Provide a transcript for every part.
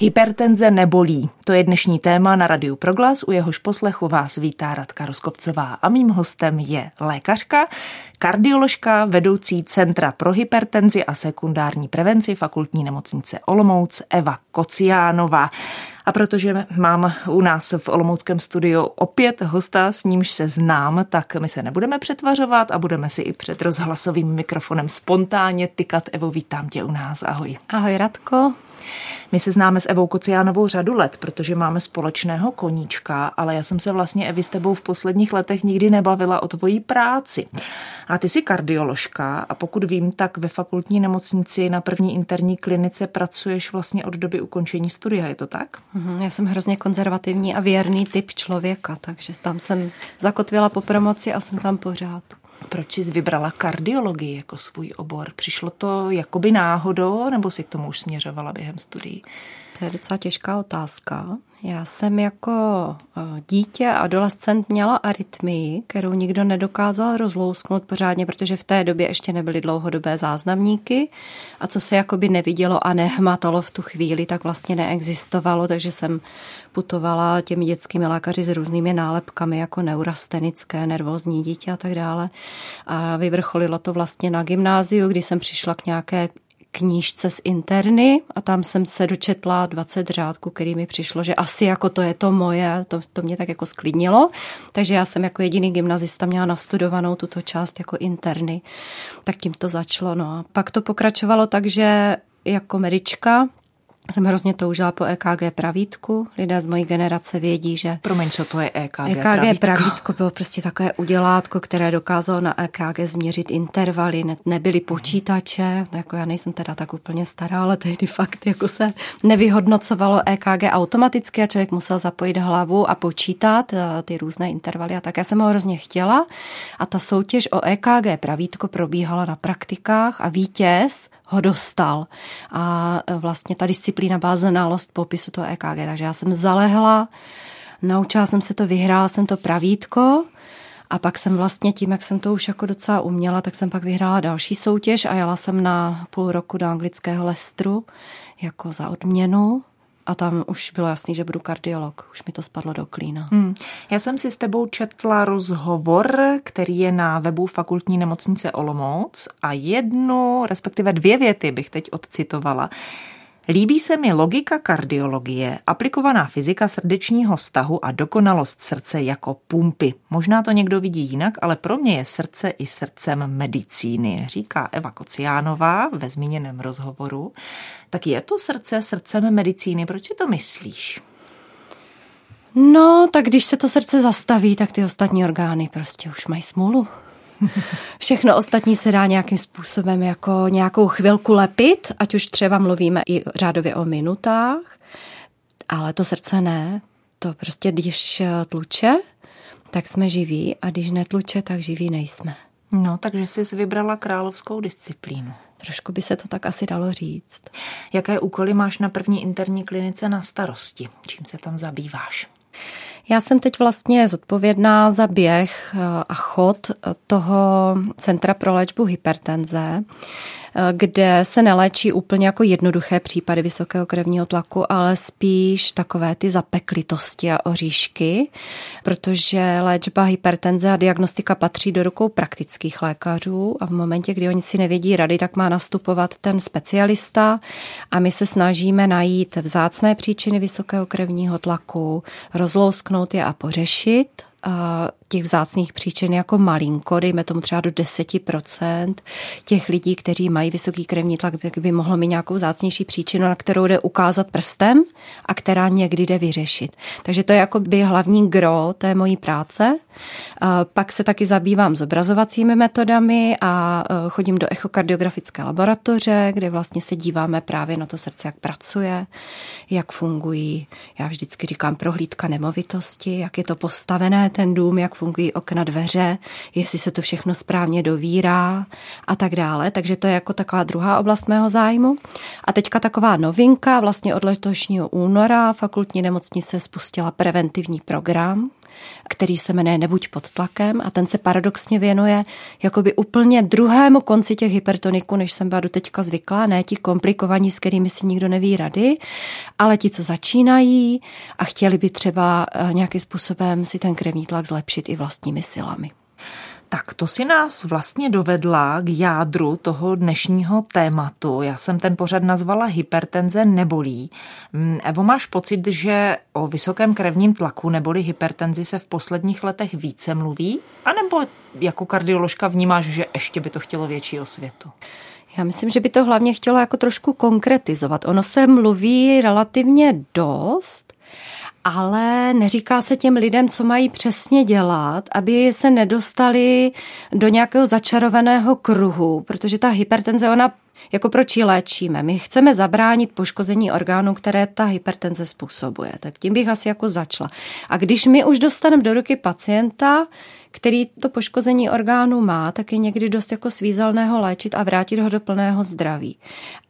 Hypertenze nebolí. To je dnešní téma na Radiu Proglas, u jehož poslechu vás vítá Radka Roskovcová a mým hostem je lékařka, kardioložka, vedoucí Centra pro hypertenzi a sekundární prevenci fakultní nemocnice Olomouc Eva Kociánová. A protože mám u nás v Olomouckém studiu opět hosta, s nímž se znám, tak my se nebudeme přetvařovat a budeme si i před rozhlasovým mikrofonem spontánně tykat. Evo, vítám tě u nás. Ahoj. Ahoj Radko. My se známe s Evou Kociánovou řadu let, protože máme společného koníčka, ale já jsem se vlastně Evi s tebou v posledních letech nikdy nebavila o tvojí práci. A ty jsi kardioložka a pokud vím, tak ve fakultní nemocnici na první interní klinice pracuješ vlastně od doby ukončení studia, je to tak? Mhm, já jsem hrozně konzervativní a věrný typ člověka, takže tam jsem zakotvila po promoci a jsem tam pořád. Proč jsi vybrala kardiologii jako svůj obor? Přišlo to jakoby náhodou, nebo si k tomu už směřovala během studií? To je docela těžká otázka. Já jsem jako eh, dítě a adolescent měla arytmii, kterou nikdo nedokázal rozlousknout pořádně, protože v té době ještě nebyly dlouhodobé záznamníky a co se jakoby nevidělo a nehmatalo v tu chvíli, tak vlastně neexistovalo, takže jsem putovala těmi dětskými lékaři s různými nálepkami jako neurastenické, nervózní dítě a tak dále. A vyvrcholilo to vlastně na gymnáziu, kdy jsem přišla k nějaké knížce z interny a tam jsem se dočetla 20 řádků, který mi přišlo, že asi jako to je to moje, to, to mě tak jako sklidnilo. Takže já jsem jako jediný gymnazista měla nastudovanou tuto část jako interny. Tak tím to začalo. No a pak to pokračovalo tak, že jako medička jsem hrozně toužila po EKG pravítku. Lidé z mojí generace vědí, že... Promiň, co to je EKG, EKG pravítko? pravítko bylo prostě takové udělátko, které dokázalo na EKG změřit intervaly, ne, nebyly počítače, jako já nejsem teda tak úplně stará, ale tehdy fakt jako se nevyhodnocovalo EKG automaticky a člověk musel zapojit hlavu a počítat eh, ty různé intervaly a tak. Já jsem ho hrozně chtěla a ta soutěž o EKG pravítko probíhala na praktikách a vítěz ho dostal. A e, vlastně ta disciplína byla znalost popisu toho EKG. Takže já jsem zalehla, naučila jsem se to, vyhrála jsem to pravítko a pak jsem vlastně tím, jak jsem to už jako docela uměla, tak jsem pak vyhrála další soutěž a jela jsem na půl roku do anglického Lestru jako za odměnu a tam už bylo jasný, že budu kardiolog. Už mi to spadlo do klína. Hmm. Já jsem si s tebou četla rozhovor, který je na webu fakultní nemocnice Olomouc a jednu, respektive dvě věty bych teď odcitovala. Líbí se mi logika kardiologie, aplikovaná fyzika srdečního stahu a dokonalost srdce jako pumpy. Možná to někdo vidí jinak, ale pro mě je srdce i srdcem medicíny, říká Eva Kociánová ve zmíněném rozhovoru. Tak je to srdce srdcem medicíny, proč si to myslíš? No, tak když se to srdce zastaví, tak ty ostatní orgány prostě už mají smůlu. Všechno ostatní se dá nějakým způsobem jako nějakou chvilku lepit, ať už třeba mluvíme i řádově o minutách, ale to srdce ne. To prostě, když tluče, tak jsme živí a když netluče, tak živí nejsme. No, takže jsi vybrala královskou disciplínu. Trošku by se to tak asi dalo říct. Jaké úkoly máš na první interní klinice na starosti? Čím se tam zabýváš? Já jsem teď vlastně zodpovědná za běh eh, a chod toho Centra pro léčbu hypertenze kde se neléčí úplně jako jednoduché případy vysokého krevního tlaku, ale spíš takové ty zapeklitosti a oříšky, protože léčba hypertenze a diagnostika patří do rukou praktických lékařů a v momentě, kdy oni si nevědí rady, tak má nastupovat ten specialista a my se snažíme najít vzácné příčiny vysokého krevního tlaku, rozlousknout je a pořešit těch vzácných příčin jako malinko, dejme tomu třeba do 10% těch lidí, kteří mají vysoký krevní tlak, tak by mohlo mít nějakou vzácnější příčinu, na kterou jde ukázat prstem a která někdy jde vyřešit. Takže to je jako by hlavní gro té mojí práce. Pak se taky zabývám zobrazovacími metodami a e, chodím do echokardiografické laboratoře, kde vlastně se díváme právě na to srdce, jak pracuje, jak fungují, já vždycky říkám prohlídka nemovitosti, jak je to postavené, ten dům, jak fungují okna, dveře, jestli se to všechno správně dovírá a tak dále. Takže to je jako taková druhá oblast mého zájmu. A teďka taková novinka, vlastně od letošního února fakultní nemocnice spustila preventivní program, který se jmenuje Nebuď pod tlakem a ten se paradoxně věnuje jakoby úplně druhému konci těch hypertoniků, než jsem byla do teďka zvyklá, ne ti komplikovaní, s kterými si nikdo neví rady, ale ti, co začínají a chtěli by třeba eh, nějakým způsobem si ten krevní tlak zlepšit i vlastními silami. Tak to si nás vlastně dovedla k jádru toho dnešního tématu. Já jsem ten pořad nazvala Hypertenze nebolí. Mm, Evo, máš pocit, že o vysokém krevním tlaku neboli hypertenzi se v posledních letech více mluví? A nebo jako kardioložka vnímáš, že ještě by to chtělo větší osvětu? Já myslím, že by to hlavně chtělo jako trošku konkretizovat. Ono se mluví relativně dost, ale neříká se těm lidem, co mají přesně dělat, aby se nedostali do nějakého začarovaného kruhu, protože ta hypertenze, ona jako proč ji léčíme? My chceme zabránit poškození orgánů, které ta hypertenze způsobuje. Tak tím bych asi jako začala. A když my už dostaneme do ruky pacienta, který to poškození orgánů má, tak je někdy dost jako svízelného léčit a vrátit ho do plného zdraví.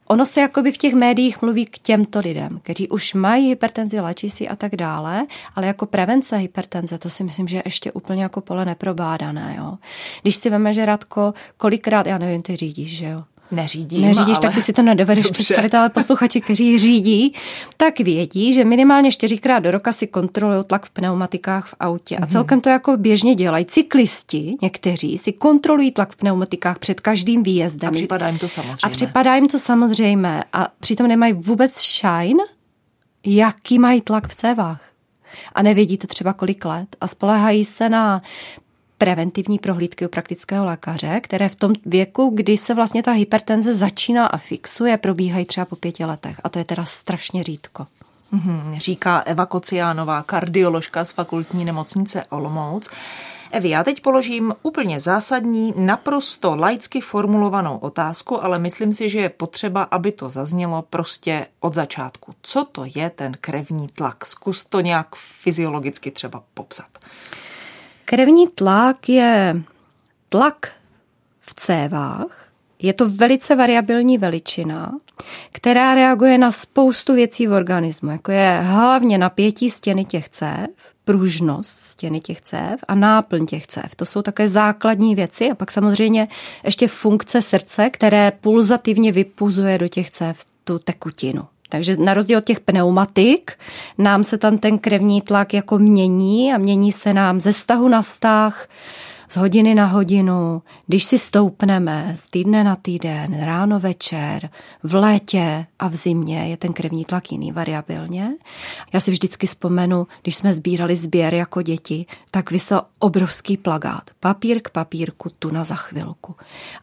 Ono se jakoby v těch médiích mluví k těmto lidem, kteří už mají hypertenzi, léčí si a tak dále, ale jako prevence hypertenze, to si myslím, že je ještě úplně jako pole neprobádané. Jo. Když si veme, že Radko, kolikrát, já nevím, ty řídíš, že jo, Neřídím, Neřídíš, ale... tak ty si to nedovedeš Dobře. představit, ale posluchači, kteří řídí, tak vědí, že minimálně čtyřikrát do roka si kontrolují tlak v pneumatikách v autě. A mhm. celkem to jako běžně dělají. Cyklisti, někteří, si kontrolují tlak v pneumatikách před každým výjezdem. A připadá jim to samozřejmě. A připadá jim to samozřejmě. A přitom nemají vůbec shine, jaký mají tlak v cévách a nevědí to třeba kolik let a spolehají se na preventivní prohlídky u praktického lékaře, které v tom věku, kdy se vlastně ta hypertenze začíná a fixuje, probíhají třeba po pěti letech. A to je teda strašně řídko. Mm-hmm, říká Eva Kociánová, kardioložka z fakultní nemocnice Olomouc. Evi, já teď položím úplně zásadní, naprosto laicky formulovanou otázku, ale myslím si, že je potřeba, aby to zaznělo prostě od začátku. Co to je ten krevní tlak? Zkus to nějak fyziologicky třeba popsat. Krevní tlak je tlak v cévách. Je to velice variabilní veličina, která reaguje na spoustu věcí v organismu, jako je hlavně napětí stěny těch cév, pružnost stěny těch cév a náplň těch cév. To jsou také základní věci a pak samozřejmě ještě funkce srdce, které pulzativně vypuzuje do těch cév tu tekutinu. Takže na rozdíl od těch pneumatik nám se tam ten krevní tlak jako mění a mění se nám ze stahu na stah, z hodiny na hodinu, když si stoupneme z týdne na týden, ráno, večer, v létě a v zimě je ten krevní tlak jiný variabilně. Já si vždycky vzpomenu, když jsme sbírali sběr jako děti, tak vysel obrovský plagát. Papír k papírku, tu na za chvilku.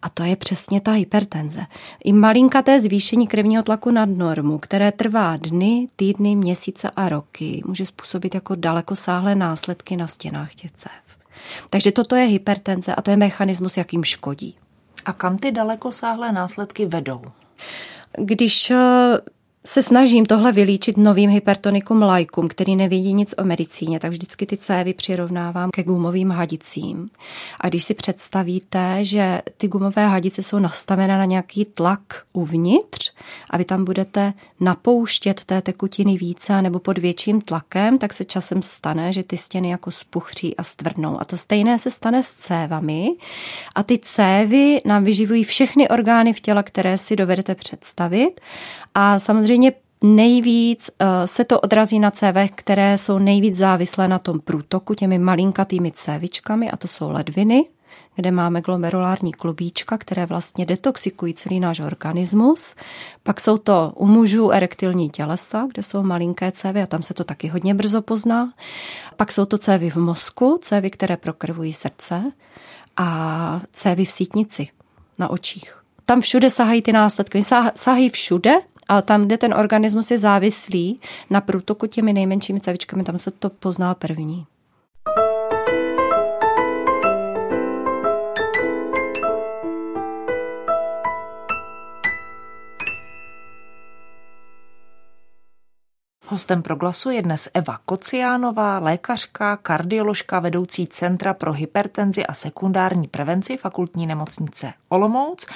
A to je přesně ta hypertenze. I malinkaté zvýšení krevního tlaku nad normu, které trvá dny, týdny, měsíce a roky, může způsobit jako dalekosáhlé následky na stěnách těch cév. Takže toto je hypertenze a to je mechanismus, jakým škodí. A kam ty dalekosáhlé následky vedou? Když se snažím tohle vylíčit novým hypertonikum lajkům, který nevědí nic o medicíně, tak vždycky ty cévy přirovnávám ke gumovým hadicím. A když si představíte, že ty gumové hadice jsou nastavené na nějaký tlak uvnitř a vy tam budete napouštět té tekutiny více nebo pod větším tlakem, tak se časem stane, že ty stěny jako spuchří a stvrdnou. A to stejné se stane s cévami. A ty cévy nám vyživují všechny orgány v těle, které si dovedete představit. A samozřejmě Samozřejmě nejvíc eh, se to odrazí na cévech, které jsou nejvíc závislé na tom průtoku těmi malinkatými cévičkami a to jsou ledviny, kde máme glomerulární klubíčka, které vlastně detoxikují celý náš organismus. Pak jsou to u mužů erektilní tělesa, kde jsou malinké cévy a tam se to taky hodně brzo pozná. Pak jsou to cévy v mozku, cévy, které prokrvují srdce a cévy v sítnici na očích. Tam všude sahají ty následky. Sahají všude, ale tam, kde ten organismus je závislý na průtoku těmi nejmenšími cavičkami, tam se to pozná první. Hostem proglasu je dnes Eva Kociánová, lékařka, kardioložka, vedoucí Centra pro hypertenzi a sekundární prevenci fakultní nemocnice Olomouc.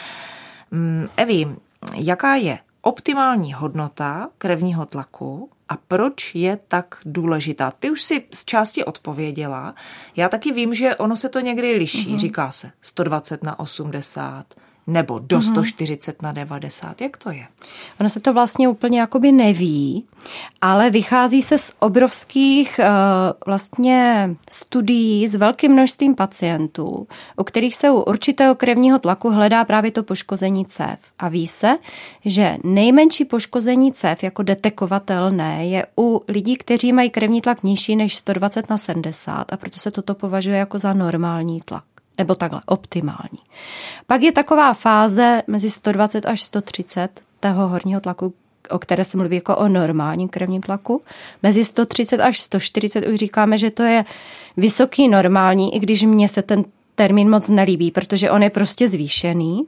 Mm, Evi, jaká je optimální hodnota krevního tlaku a proč je tak důležitá? Ty už si z části odpověděla. Já taky vím, že ono se to někdy liší. Mm-hmm. Říká se 120 na 80, nebo do 140 mhm. na 90? Jak to je? Ono se to vlastně úplně jakoby neví, ale vychází se z obrovských uh, vlastně studií s velkým množstvím pacientů, u kterých se u určitého krevního tlaku hledá právě to poškození cév. A ví se, že nejmenší poškození cév jako detekovatelné je u lidí, kteří mají krevní tlak nižší než 120 na 70 a proto se toto považuje jako za normální tlak nebo takhle, optimální. Pak je taková fáze mezi 120 až 130 toho horního tlaku, o které se mluví jako o normálním krevním tlaku. Mezi 130 až 140 už říkáme, že to je vysoký normální, i když mně se ten termín moc nelíbí, protože on je prostě zvýšený.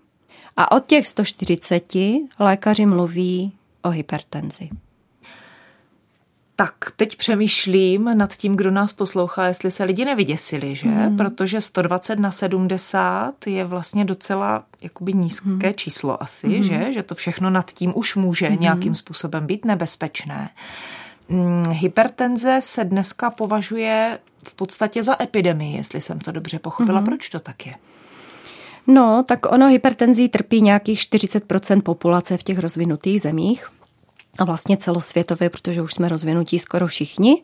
A od těch 140 lékaři mluví o hypertenzi. Tak teď přemýšlím nad tím, kdo nás poslouchá, jestli se lidi nevyděsili, že? Hmm. Protože 120 na 70 je vlastně docela jakoby nízké hmm. číslo asi, hmm. že? Že to všechno nad tím už může hmm. nějakým způsobem být nebezpečné. Hmm, hypertenze se dneska považuje v podstatě za epidemii, jestli jsem to dobře pochopila. Hmm. Proč to tak je? No, tak ono hypertenzí trpí nějakých 40% populace v těch rozvinutých zemích a vlastně celosvětově, protože už jsme rozvinutí skoro všichni.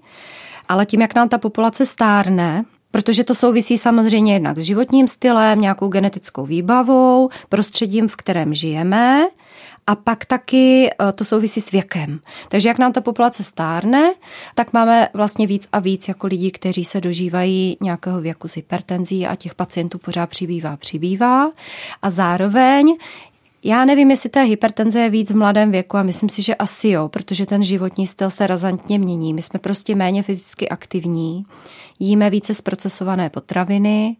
Ale tím, jak nám ta populace stárne, protože to souvisí samozřejmě jednak s životním stylem, nějakou genetickou výbavou, prostředím, v kterém žijeme, a pak taky eh, to souvisí s věkem. Takže jak nám ta populace stárne, tak máme vlastně víc a víc jako lidí, kteří se dožívají nějakého věku s hypertenzí a těch pacientů pořád přibývá, přibývá. A zároveň já nevím, jestli ta hypertenze je víc v mladém věku a myslím si, že asi jo, protože ten životní styl se razantně mění. My jsme prostě méně fyzicky aktivní, jíme více zprocesované potraviny,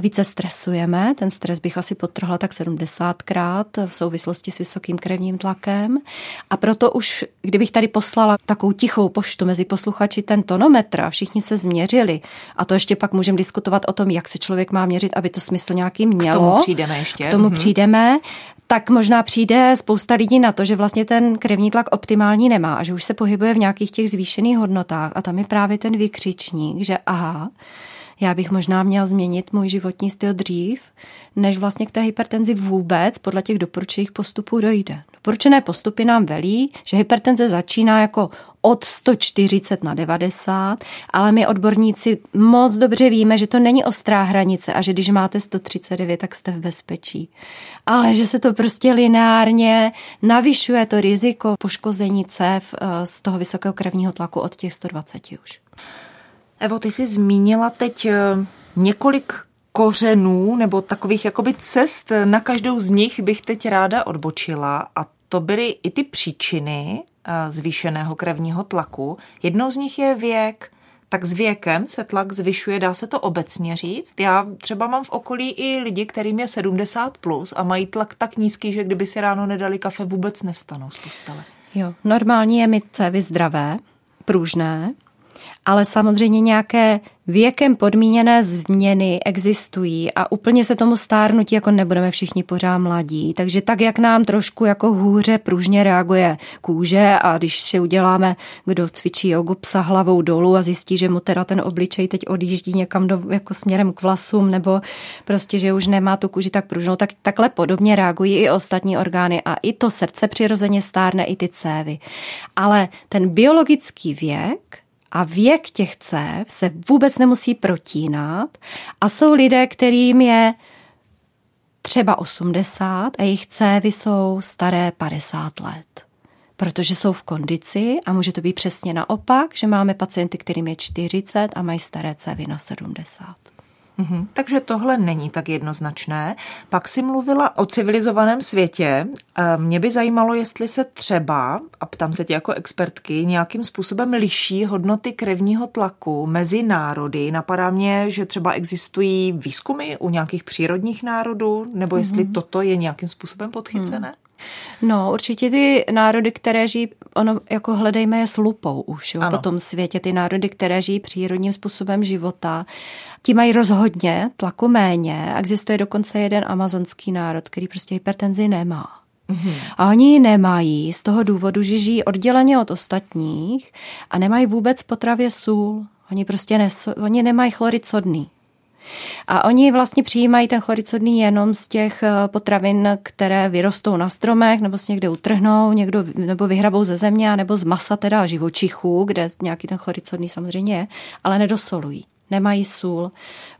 více stresujeme. Ten stres bych asi potrhla tak 70krát v souvislosti s vysokým krevním tlakem. A proto už, kdybych tady poslala takovou tichou poštu mezi posluchači ten tonometr a všichni se změřili, a to ještě pak můžeme diskutovat o tom, jak se člověk má měřit, aby to smysl nějaký mělo. K tomu přijdeme ještě. K tomu mm-hmm. přijdeme tak možná přijde spousta lidí na to, že vlastně ten krevní tlak optimální nemá a že už se pohybuje v nějakých těch zvýšených hodnotách a tam je právě ten vykřičník, že aha, já bych možná měl změnit můj životní styl dřív, než vlastně k té hypertenzi vůbec podle těch doporučených postupů dojde. Doporučené postupy nám velí, že hypertenze začíná jako od 140 na 90, ale my odborníci moc dobře víme, že to není ostrá hranice a že když máte 139, tak jste v bezpečí. Ale že se to prostě lineárně navyšuje to riziko poškození cév eh, z toho vysokého krevního tlaku od těch 120 už. Evo, ty jsi zmínila teď eh, několik kořenů nebo takových jakoby cest. Na každou z nich bych teď ráda odbočila a to byly i ty příčiny eh, zvýšeného krevního tlaku. Jednou z nich je věk. Tak s věkem se tlak zvyšuje, dá se to obecně říct. Já třeba mám v okolí i lidi, kterým je 70 plus a mají tlak tak nízký, že kdyby si ráno nedali kafe, vůbec nevstanou z postele. Jo, normální je mít cévy zdravé, pružné, ale samozřejmě nějaké věkem podmíněné změny existují a úplně se tomu stárnutí jako nebudeme všichni pořád mladí. Takže tak, jak nám trošku jako hůře pružně reaguje kůže a když si uděláme, kdo cvičí jogu, psa hlavou dolů a zjistí, že mu teda ten obličej teď odjíždí někam do, jako směrem k vlasům nebo prostě, že už nemá tu kůži tak pružnou, tak takhle podobně reagují i ostatní orgány a i to srdce přirozeně stárne, i ty cévy. Ale ten biologický věk a věk těch cév se vůbec nemusí protínat a jsou lidé, kterým je třeba 80 a jejich cévy jsou staré 50 let. Protože jsou v kondici a může to být přesně naopak, že máme pacienty, kterým je 40 a mají staré cévy na 70. Mm-hmm. Takže tohle není tak jednoznačné. Pak si mluvila o civilizovaném světě. Mě by zajímalo, jestli se třeba, a ptám se tě jako expertky, nějakým způsobem liší hodnoty krevního tlaku mezi národy. Napadá mě, že třeba existují výzkumy u nějakých přírodních národů, nebo jestli mm-hmm. toto je nějakým způsobem podchycené? Mm. No, určitě ty národy, které žijí, ono jako hledejme je s lupou už jo, po tom světě, ty národy, které žijí přírodním způsobem života, ti mají rozhodně tlaku méně. Existuje dokonce jeden amazonský národ, který prostě hypertenzi nemá. Mm-hmm. A oni ji nemají z toho důvodu, že žijí odděleně od ostatních a nemají vůbec potravě sůl. Oni prostě neso, oni nemají chlorid sodný. A oni vlastně přijímají ten chlorid sodný jenom z těch eh, potravin, které vyrostou na stromech, nebo si někde utrhnou, někdo, nebo vyhrabou ze země, nebo z masa teda živočichů, kde nějaký ten chlorid sodný samozřejmě je, ale nedosolují nemají sůl,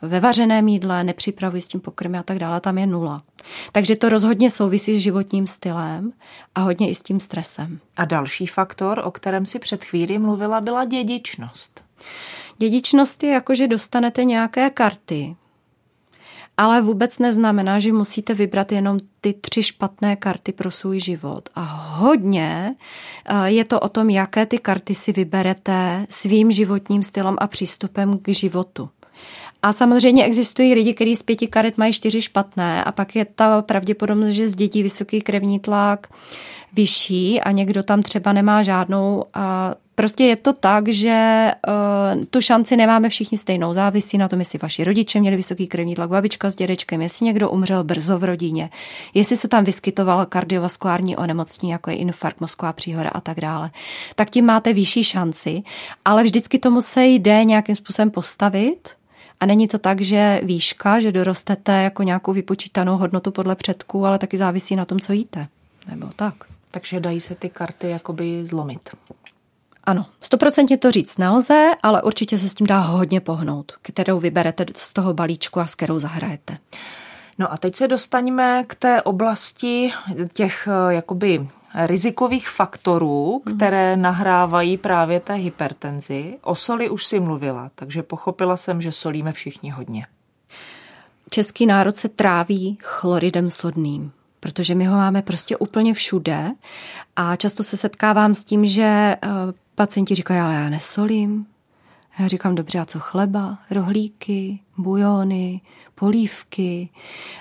ve vařeném jídle, nepřipravují s tím pokrmy a tak dále, tam je nula. Takže to rozhodně souvisí s životním stylem a hodně i s tím stresem. A další faktor, o kterém si před chvíli mluvila, byla dědičnost. Dědičnost je jako, že dostanete nějaké karty, ale vůbec neznamená, že musíte vybrat jenom ty tři špatné karty pro svůj život. A hodně eh, je to o tom, jaké ty karty si vyberete svým životním stylem a přístupem k životu. A samozřejmě existují lidi, kteří z pěti karet mají čtyři špatné a pak je ta pravděpodobnost, že zdědí vysoký krevní tlak vyšší a někdo tam třeba nemá žádnou a Prostě je to tak, že uh, tu šanci nemáme všichni stejnou. Závisí na tom, jestli vaši rodiče měli vysoký krevní tlak, babička s dědečkem, jestli někdo umřel brzo v rodině, jestli se tam vyskytovala kardiovaskulární onemocnění, jako je infarkt, mozková příhoda a tak dále. Tak tím máte vyšší šanci, ale vždycky tomu se jde nějakým způsobem postavit. A není to tak, že výška, že dorostete jako nějakou vypočítanou hodnotu podle předků, ale taky závisí na tom, co jíte. Nebo tak. Takže dají se ty karty jakoby zlomit. Ano, stoprocentně to říct nelze, ale určitě se s tím dá hodně pohnout, kterou vyberete z toho balíčku a s kterou zahrajete. No a teď se dostaňme k té oblasti těch eh, jakoby rizikových faktorů, mhm. které nahrávají právě té hypertenzi. O soli už si mluvila, takže pochopila jsem, že solíme všichni hodně. Český národ se tráví chloridem sodným protože my ho máme prostě úplně všude a často se setkávám s tím, že eh, Pacienti říkají, ale já nesolím. Já říkám, dobře, a co chleba, rohlíky, bujony, polívky.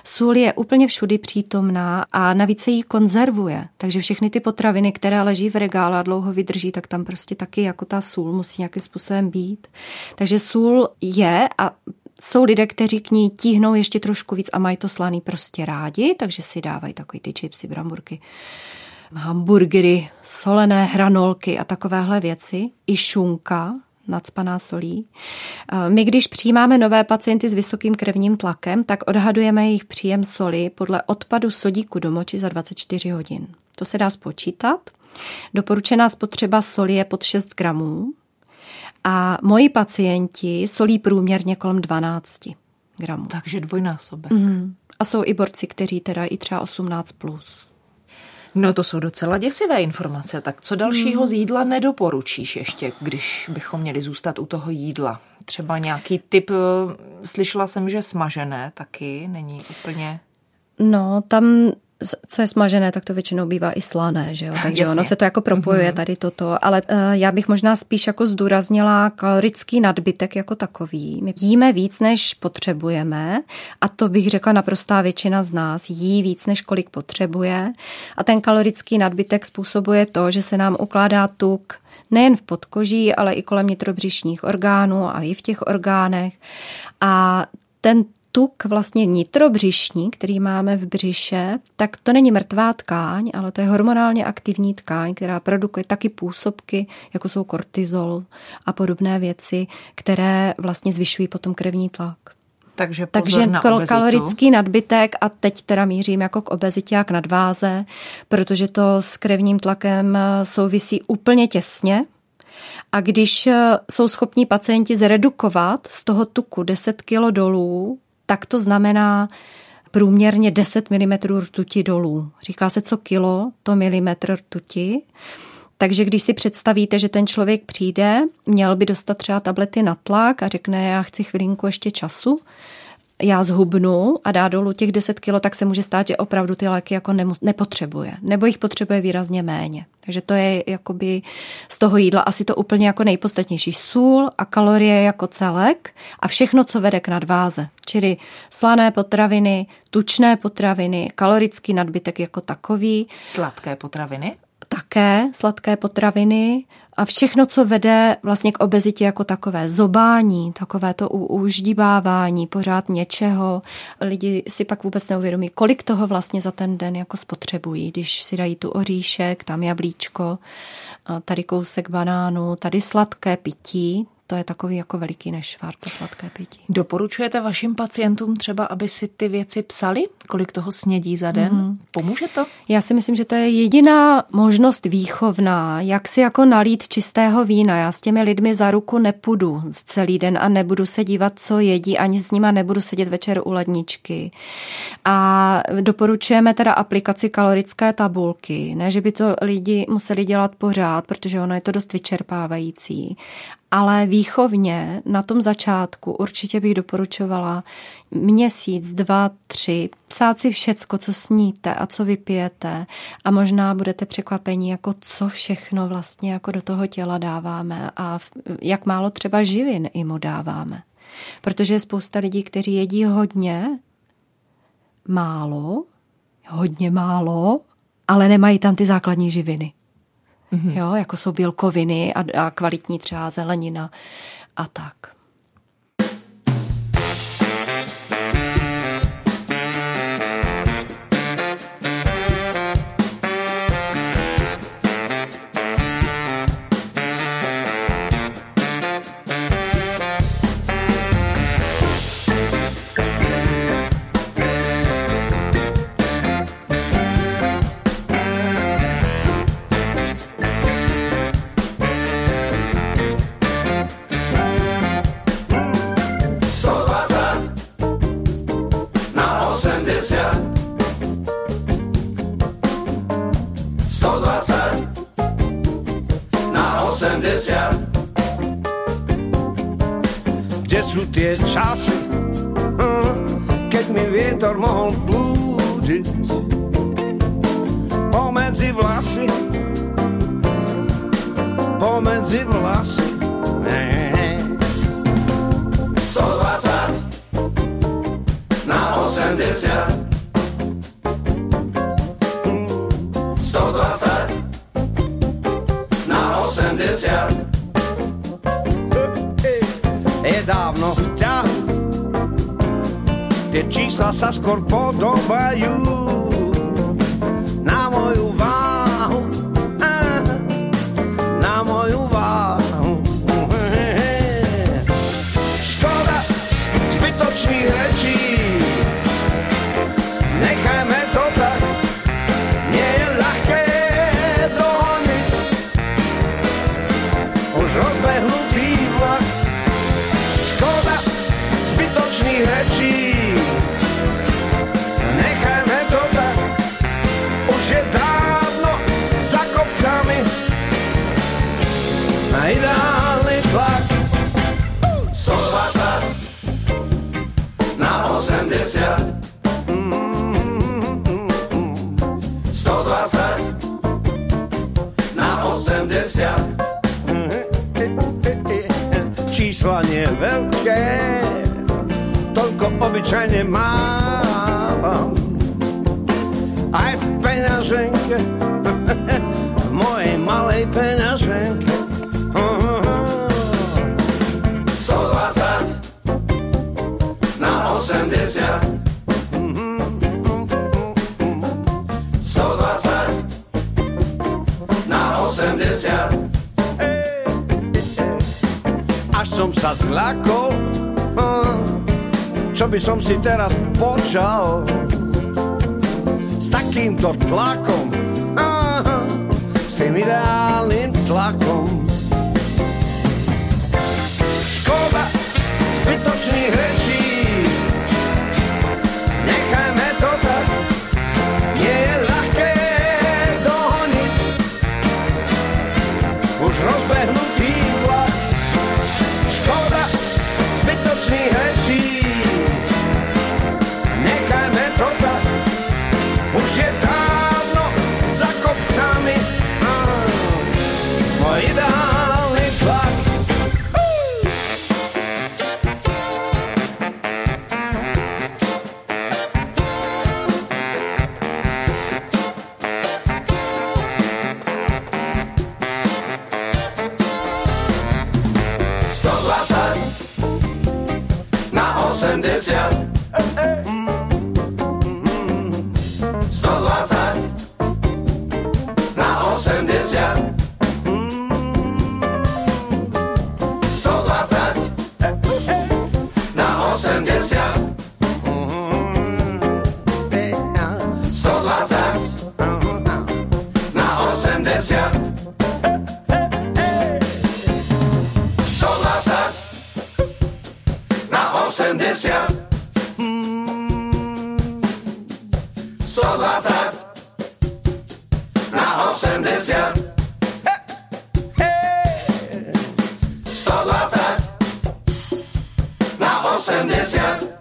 Sůl je úplně všudy přítomná a navíc se jí konzervuje. Takže všechny ty potraviny, které leží v regálu a dlouho vydrží, tak tam prostě taky jako ta sůl musí nějakým způsobem být. Takže sůl je a jsou lidé, kteří k ní tíhnou ještě trošku víc a mají to slaný prostě rádi, takže si dávají takový ty čipsy, bramburky hamburgery, solené hranolky a takovéhle věci, i šunka, nadspaná solí. Eh, my, když přijímáme nové pacienty s vysokým krevním tlakem, tak odhadujeme jejich příjem soli podle odpadu sodíku do moči za 24 hodin. To se dá spočítat. Doporučená spotřeba soli je pod 6 gramů a moji pacienti solí průměrně kolem 12 gramů. Takže dvojnásobek. Mm. A jsou i borci, kteří teda i třeba 18 plus. No to jsou docela děsivé informace. Tak co dalšího hmm. z jídla nedoporučíš ještě, když bychom měli zůstat u toho jídla? Třeba nějaký typ, eh, slyšela jsem, že smažené taky není úplně... No, tam co je smažené, tak to většinou bývá i slané, že jo? takže Jasně. ono se to jako propojuje mm-hmm. tady toto, ale uh, já bych možná spíš jako zdůraznila kalorický nadbytek jako takový. My jíme víc, než potřebujeme a to bych řekla naprostá většina z nás jí víc, než kolik potřebuje a ten kalorický nadbytek způsobuje to, že se nám ukládá tuk nejen v podkoží, ale i kolem nitrobřišních orgánů a i v těch orgánech a ten tuk vlastně nitrobřišní, který máme v břiše, tak to není mrtvá tkáň, ale to je hormonálně aktivní tkáň, která produkuje taky působky, jako jsou kortizol a podobné věci, které vlastně zvyšují potom krevní tlak. Takže, Takže na kalorický nadbytek a teď teda mířím jako k obezitě a k nadváze, protože to s krevním tlakem souvisí úplně těsně, a když jsou schopní pacienti zredukovat z toho tuku 10 kg dolů, tak to znamená průměrně 10 mm rtuti dolů. Říká se, co kilo, to milimetr rtuti. Takže když si představíte, že ten člověk přijde, měl by dostat třeba tablety na tlak a řekne, já chci chvilinku ještě času, já zhubnu a dá dolů těch 10 kilo, tak se může stát, že opravdu ty léky jako nepotřebuje. Nebo jich potřebuje výrazně méně. Takže to je jakoby z toho jídla asi to úplně jako nejpodstatnější. Sůl a kalorie jako celek a všechno, co vede k nadváze. Čili slané potraviny, tučné potraviny, kalorický nadbytek jako takový. Sladké potraviny? Také sladké potraviny a všechno, co vede vlastně k obezitě jako takové zobání, takové to uždíbávání pořád něčeho. Lidi si pak vůbec neuvědomí, kolik toho vlastně za ten den jako spotřebují, když si dají tu oříšek, tam jablíčko, tady kousek banánu, tady sladké pití, to je takový jako veliký nešvar, to sladké pití. Doporučujete vašim pacientům třeba, aby si ty věci psali, kolik toho snědí za den? Mm. Pomůže to? Já si myslím, že to je jediná možnost výchovná, jak si jako nalít čistého vína. Já s těmi lidmi za ruku nepůjdu celý den a nebudu se dívat, co jedí, ani s nima nebudu sedět večer u ledničky. A doporučujeme teda aplikaci kalorické tabulky. Ne, že by to lidi museli dělat pořád, protože ono je to dost vyčerpávající ale výchovně na tom začátku určitě bych doporučovala měsíc, dva, tři, psát si všecko, co sníte a co vypijete a možná budete překvapení, jako co všechno vlastně jako do toho těla dáváme a jak málo třeba živin i mu dáváme. Protože je spousta lidí, kteří jedí hodně, málo, hodně málo, ale nemají tam ty základní živiny mm-hmm. jo, jako jsou bílkoviny a, a kvalitní třeba zelenina a tak. Mi vietor mohol blúdiť pomedzi vlasy, pomedzi vlasy. Čísla sa skôr podobajú toľko obyčajne mávam. Aj v peňaženke, v mojej malej peňaženke 80 Až som sa zľakol Čo by som si teraz počal S takýmto tlakom. S tým ideálnym tlakom. Škoda zbytočných rečí. Nechajme 80.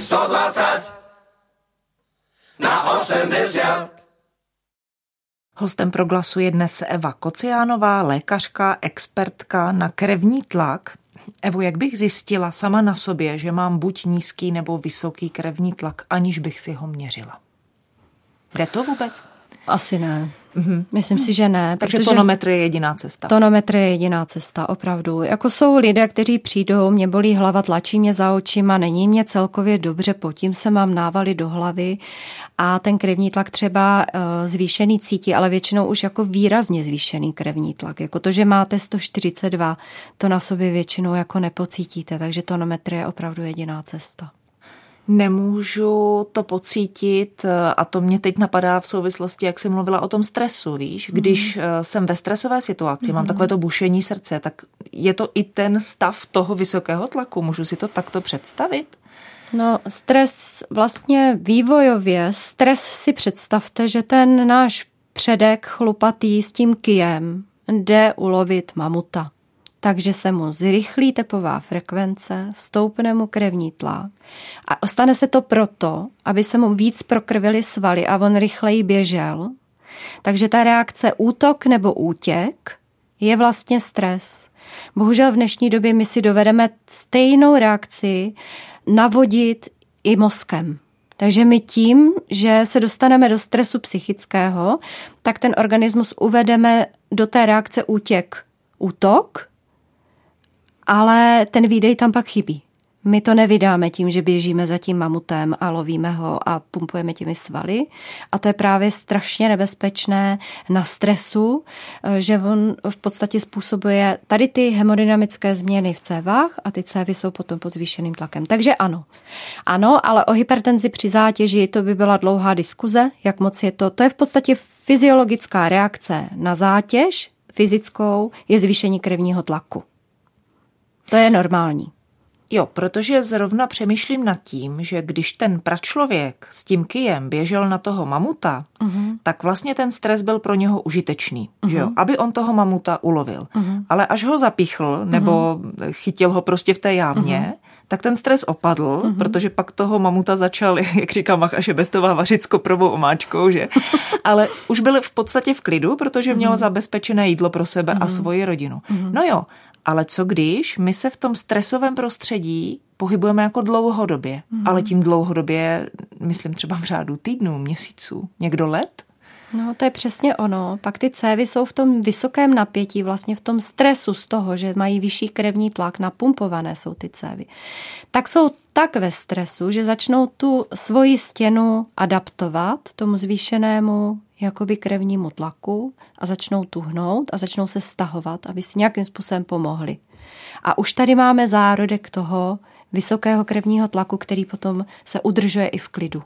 120 na 80. Hostem proglasu je dnes Eva Kociánová, lékařka, expertka na krevní tlak. Evo, jak bych zjistila sama na sobě, že mám buď nízký nebo vysoký krevní tlak, aniž bych si ho měřila? Jde to vůbec? Asi ne. Mm-hmm. Myslím si, že ne. Takže tonometr je jediná cesta. Tonometr je jediná cesta, opravdu. Jako jsou lidé, kteří přijdou, mě bolí hlava, tlačí mě za očima, není mě celkově dobře, potím se mám návaly do hlavy a ten krevní tlak třeba uh, zvýšený cítí, ale většinou už jako výrazně zvýšený krevní tlak. Jako to, že máte 142, to na sobě většinou jako nepocítíte, takže tonometr je opravdu jediná cesta nemůžu to pocítit a to mě teď napadá v souvislosti, jak jsi mluvila o tom stresu, víš, když mm. jsem ve stresové situaci, mm. mám takové to bušení srdce, tak je to i ten stav toho vysokého tlaku, můžu si to takto představit? No, stres vlastně vývojově, stres si představte, že ten náš předek chlupatý s tím kijem jde ulovit mamuta takže se mu zrychlí tepová frekvence, stoupne mu krevní tlak a stane se to proto, aby se mu víc prokrvily svaly a on rychleji běžel. Takže ta reakce útok nebo útěk je vlastně stres. Bohužel v dnešní době my si dovedeme stejnou reakci navodit i mozkem. Takže my tím, že se dostaneme do stresu psychického, tak ten organismus uvedeme do té reakce útěk, útok ale ten výdej tam pak chybí. My to nevydáme tím, že běžíme za tím mamutem a lovíme ho a pumpujeme těmi svaly. A to je právě strašně nebezpečné na stresu, že on v podstatě způsobuje tady ty hemodynamické změny v cévách a ty cévy jsou potom pod zvýšeným tlakem. Takže ano. Ano, ale o hypertenzi při zátěži to by byla dlouhá diskuze, jak moc je to. To je v podstatě fyziologická reakce na zátěž fyzickou, je zvýšení krevního tlaku. To je normální. Jo, protože zrovna přemýšlím nad tím, že když ten pračlověk s tím kijem běžel na toho mamuta, uh-huh. tak vlastně ten stres byl pro něho užitečný, uh-huh. že jo, aby on toho mamuta ulovil. Uh-huh. Ale až ho zapíchl nebo uh-huh. chytil ho prostě v té jámě, uh-huh. tak ten stres opadl, uh-huh. protože pak toho mamuta začal, jak říká Macha Bestová, vařit s koprovou omáčkou, že? Ale už byl v podstatě v klidu, protože měl uh-huh. zabezpečené jídlo pro sebe uh-huh. a svoji rodinu. Uh-huh. No jo, ale co když my se v tom stresovém prostředí pohybujeme jako dlouhodobě, mm. ale tím dlouhodobě, myslím třeba v řádu týdnů, měsíců, někdo let? No, to je přesně ono. Pak ty cévy jsou v tom vysokém napětí, vlastně v tom stresu z toho, že mají vyšší krevní tlak, napumpované jsou ty cévy. Tak jsou tak ve stresu, že začnou tu svoji stěnu adaptovat tomu zvýšenému jakoby krevnímu tlaku a začnou tuhnout a začnou se stahovat, aby si nějakým způsobem pomohli. A už tady máme zárodek toho vysokého krevního tlaku, který potom se udržuje i v klidu.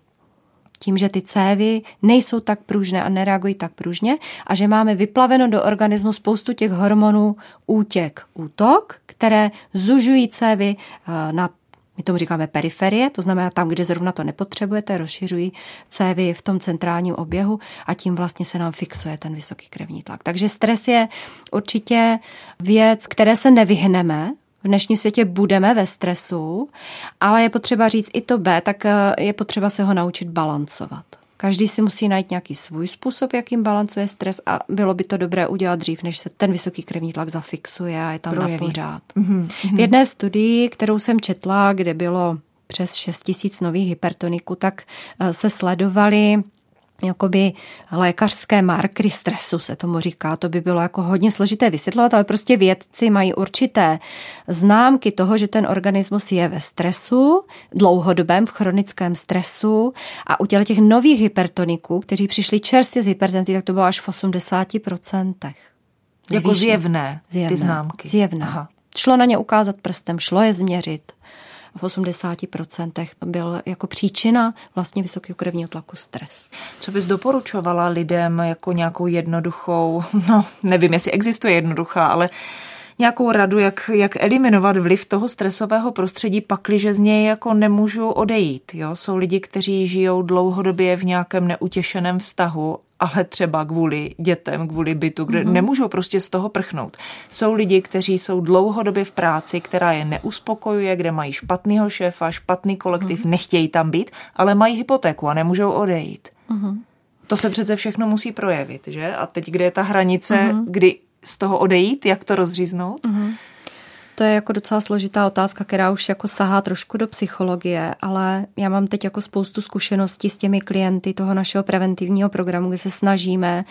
Tím, že ty cévy nejsou tak pružné a nereagují tak pružně a že máme vyplaveno do organismu spoustu těch hormonů útěk, útok, které zužují cévy eh, na my tomu říkáme periferie, to znamená tam, kde zrovna to nepotřebujete, rozšiřují cévy v tom centrálním oběhu a tím vlastně se nám fixuje ten vysoký krevní tlak. Takže stres je určitě věc, které se nevyhneme, v dnešním světě budeme ve stresu, ale je potřeba říct i to B, tak eh, je potřeba se ho naučit balancovat. Každý si musí najít nějaký svůj způsob, jakým balancuje stres a bylo by to dobré udělat dřív, než se ten vysoký krevní tlak zafixuje a je tam Projeví. na pořád. Mm-hmm. V jedné studii, kterou jsem četla, kde bylo přes 6 tisíc nových hypertoniků, tak eh, se sledovali jakoby lékařské markry stresu, se tomu říká. To by bylo jako hodně složité vysvětlovat, ale prostě vědci mají určité známky toho, že ten organismus je ve stresu, dlouhodobém, v chronickém stresu a u těch nových hypertoniků, kteří přišli čerstvě z hypertenzí, tak to bylo až v 80%. Jako zjevné, zjevné ty známky. Zjevné. Aha. Šlo na ně ukázat prstem, šlo je změřit v 80% byl jako příčina vlastně vysokého krevního tlaku stres. Co bys doporučovala lidem jako nějakou jednoduchou, no nevím, jestli existuje jednoduchá, ale nějakou radu, jak, jak eliminovat vliv toho stresového prostředí, pakliže z něj jako nemůžu odejít. Jo? Jsou lidi, kteří žijou dlouhodobě v nějakém neutěšeném vztahu ale třeba kvůli dětem, kvůli bytu, kde mm-hmm. nemůžou prostě z toho prchnout. Jsou lidi, kteří jsou dlouhodobě v práci, která je neuspokojuje, kde mají špatného šéfa, špatný kolektiv, mm-hmm. nechtějí tam být, ale mají hypotéku a nemůžou odejít. Mm-hmm. To se přece všechno musí projevit, že? A teď, kde je ta hranice, mm-hmm. kdy z toho odejít, jak to rozříznout? Mm-hmm. To je jako docela složitá otázka, která už jako sahá trošku do psychologie, ale já mám teď jako spoustu zkušeností s těmi klienty toho našeho preventivního programu, kde se snažíme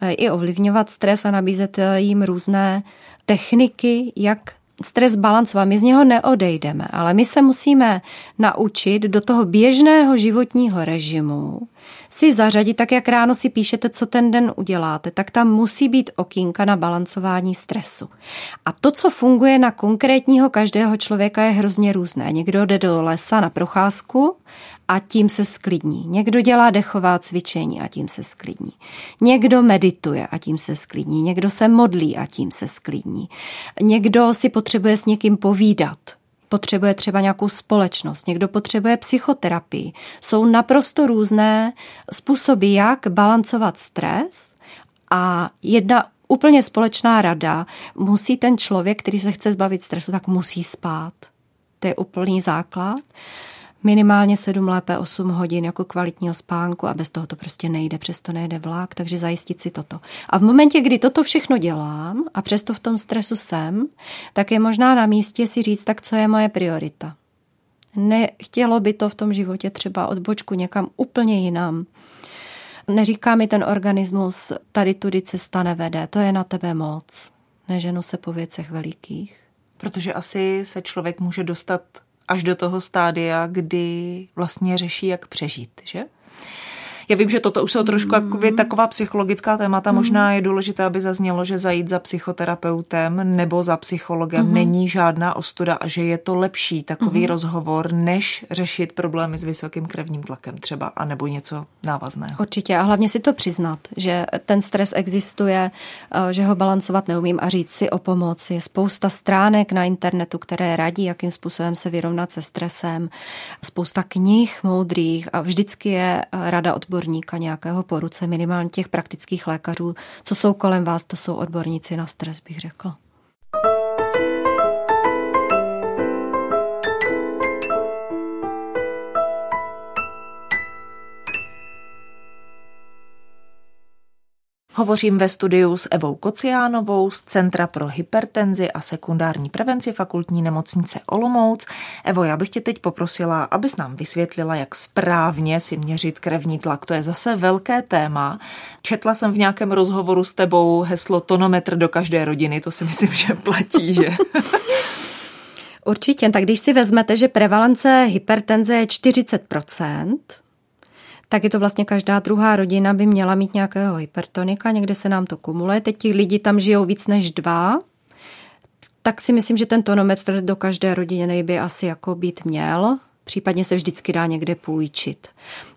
eh, i ovlivňovat stres a nabízet eh, jim různé techniky, jak stres balancovat. My z něho neodejdeme, ale my se musíme naučit do toho běžného životního režimu si zařadit, tak jak ráno si píšete, co ten den uděláte, tak tam musí být okýnka na balancování stresu. A to, co funguje na konkrétního každého člověka, je hrozně různé. Někdo jde do lesa na procházku a tím se sklidní. Někdo dělá dechová cvičení a tím se sklidní. Někdo medituje a tím se sklidní. Někdo se modlí a tím se sklidní. Někdo si potřebuje s někým povídat potřebuje třeba nějakou společnost, někdo potřebuje psychoterapii. Jsou naprosto různé způsoby, jak balancovat stres a jedna úplně společná rada, musí ten člověk, který se chce zbavit stresu, tak musí spát. To je úplný základ minimálně 7, lépe 8 hodin jako kvalitního spánku a bez toho to prostě nejde, přesto nejde vlak, takže zajistit si toto. A v momentě, kdy toto všechno dělám a přesto v tom stresu jsem, tak je možná na místě si říct, tak co je moje priorita. Nechtělo by to v tom životě třeba odbočku někam úplně jinam. Neříká mi ten organismus, tady tudy cesta nevede, to je na tebe moc. Neženu se po věcech velikých. Protože asi se člověk může dostat až do toho stádia, kdy vlastně řeší, jak přežít, že? Já vím, že toto už jsou trošku mm. taková psychologická témata. Mm. Možná je důležité, aby zaznělo, že zajít za psychoterapeutem nebo za psychologem mm. není žádná ostuda a že je to lepší takový mm. rozhovor, než řešit problémy s vysokým krevním tlakem třeba, anebo něco návazného. Určitě a hlavně si to přiznat, že ten stres existuje, eh, že ho balancovat neumím a říct si o pomoci. Je spousta stránek na internetu, které radí, jakým způsobem se vyrovnat se stresem. Spousta knih moudrých a vždycky je eh, rada od odborníka nějakého po ruce, minimálně těch praktických lékařů, co jsou kolem vás, to jsou odborníci na stres, bych řekla. Hovořím ve studiu s Evou Kociánovou z Centra pro hypertenzi a sekundární prevenci fakultní nemocnice Olomouc. Evo, já bych tě teď poprosila, abys nám vysvětlila, jak správně si měřit krevní tlak. To je zase velké téma. Četla jsem v nějakém rozhovoru s tebou heslo tonometr do každé rodiny, to si myslím, že platí, že? Určitě, tak když si vezmete, že prevalence hypertenze je 40 tak je to vlastně každá druhá rodina by měla mít nějakého hypertonika, někde se nám to kumuluje. Teď ti lidi tam žijou víc než dva, tak si myslím, že ten tonometr do každé rodiny by asi jako být měl. Případně se vždycky dá někde půjčit.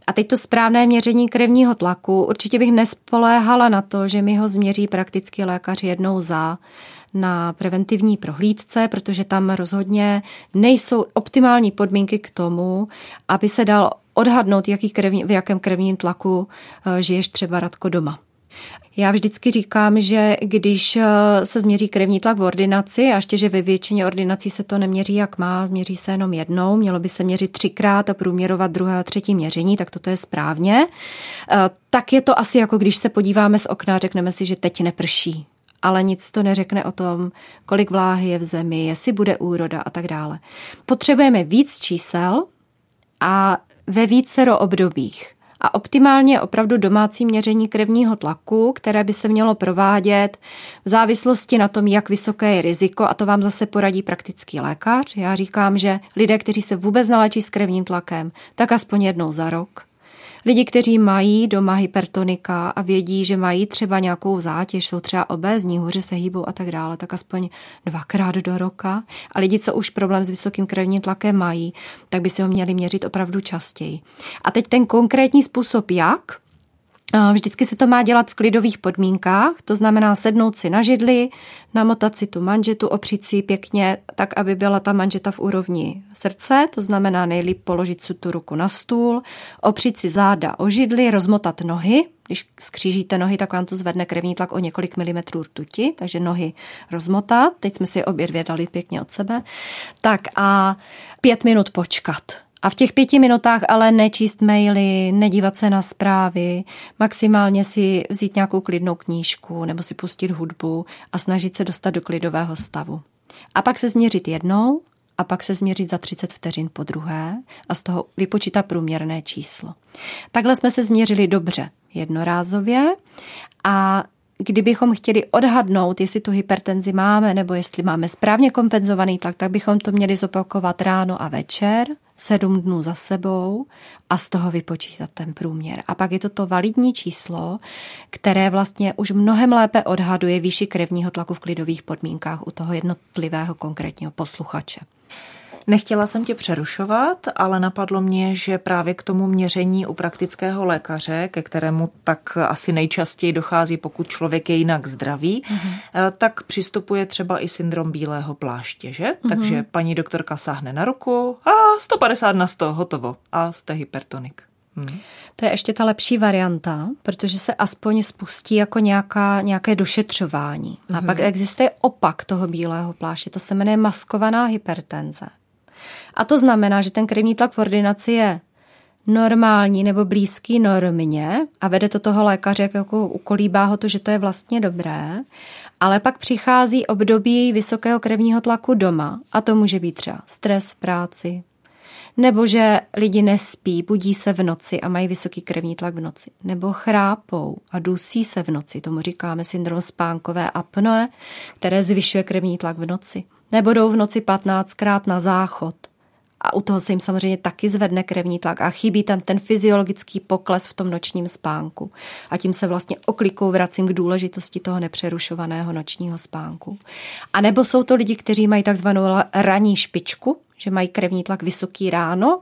A teď to správné měření krevního tlaku. Určitě bych nespoléhala na to, že mi ho změří prakticky lékař jednou za na preventivní prohlídce, protože tam rozhodně nejsou optimální podmínky k tomu, aby se dal odhadnout, jaký krevní, v jakém krevním tlaku eh, žiješ třeba Radko doma. Já vždycky říkám, že když eh, se změří krevní tlak v ordinaci, a ještě, že ve většině ordinací se to neměří jak má, změří se jenom jednou, mělo by se měřit třikrát a průměrovat druhé a třetí měření, tak toto je správně, eh, tak je to asi jako když se podíváme z okna a řekneme si, že teď neprší ale nic to neřekne o tom, kolik vláhy je v zemi, jestli bude úroda a tak dále. Potřebujeme víc čísel a ve vícero obdobích. A optimálně je opravdu domácí měření krevního tlaku, které by se mělo provádět v závislosti na tom, jak vysoké je riziko, a to vám zase poradí praktický lékař. Já říkám, že lidé, kteří se vůbec nalečí s krevním tlakem, tak aspoň jednou za rok. Lidi, kteří mají doma hypertonika a vědí, že mají třeba nějakou zátěž, jsou třeba obézní, hůře se hýbou a tak dále, tak aspoň dvakrát do roka. A lidi, co už problém s vysokým krevním tlakem mají, tak by si ho měli měřit opravdu častěji. A teď ten konkrétní způsob, jak, Vždycky se to má dělat v klidových podmínkách, to znamená sednout si na židli, namotat si tu manžetu, opřít si pěkně tak, aby byla ta manžeta v úrovni srdce, to znamená nejlíp položit si tu ruku na stůl, opřít si záda o židli, rozmotat nohy, když skřížíte nohy, tak vám to zvedne krevní tlak o několik milimetrů rtuti, takže nohy rozmotat. Teď jsme si obě dvě dali pěkně od sebe. Tak a pět minut počkat a v těch pěti minutách ale nečíst maily, nedívat se na zprávy, maximálně si vzít nějakou klidnou knížku nebo si pustit hudbu a snažit se dostat do klidového stavu. A pak se změřit jednou a pak se změřit za 30 vteřin po druhé a z toho vypočítat průměrné číslo. Takhle jsme se změřili dobře jednorázově a kdybychom chtěli odhadnout, jestli tu hypertenzi máme nebo jestli máme správně kompenzovaný tlak, tak bychom to měli zopakovat ráno a večer sedm dnů za sebou a z toho vypočítat ten průměr. A pak je to to validní číslo, které vlastně už mnohem lépe odhaduje výši krevního tlaku v klidových podmínkách u toho jednotlivého konkrétního posluchače. Nechtěla jsem tě přerušovat, ale napadlo mě, že právě k tomu měření u praktického lékaře, ke kterému tak asi nejčastěji dochází, pokud člověk je jinak zdravý, mm-hmm. tak přistupuje třeba i syndrom bílého pláště, že? Mm-hmm. Takže paní doktorka sáhne na ruku a 150 na 100, hotovo. A jste hypertonik. Hmm. To je ještě ta lepší varianta, protože se aspoň spustí jako nějaká, nějaké došetřování. Hmm. A pak existuje opak toho bílého pláště, to se jmenuje maskovaná hypertenze. A to znamená, že ten krevní tlak v ordinaci je normální nebo blízký normě a vede to toho lékaře, jako ukolíbá ho to, že to je vlastně dobré, ale pak přichází období vysokého krevního tlaku doma a to může být třeba stres v práci, nebo že lidi nespí, budí se v noci a mají vysoký krevní tlak v noci, nebo chrápou a dusí se v noci, tomu říkáme syndrom spánkové apnoe, které zvyšuje krevní tlak v noci, nebo jdou v noci 15krát na záchod, a u toho se jim samozřejmě taky zvedne krevní tlak a chybí tam ten fyziologický pokles v tom nočním spánku. A tím se vlastně oklikou vracím k důležitosti toho nepřerušovaného nočního spánku. A nebo jsou to lidi, kteří mají takzvanou ranní špičku, že mají krevní tlak vysoký ráno,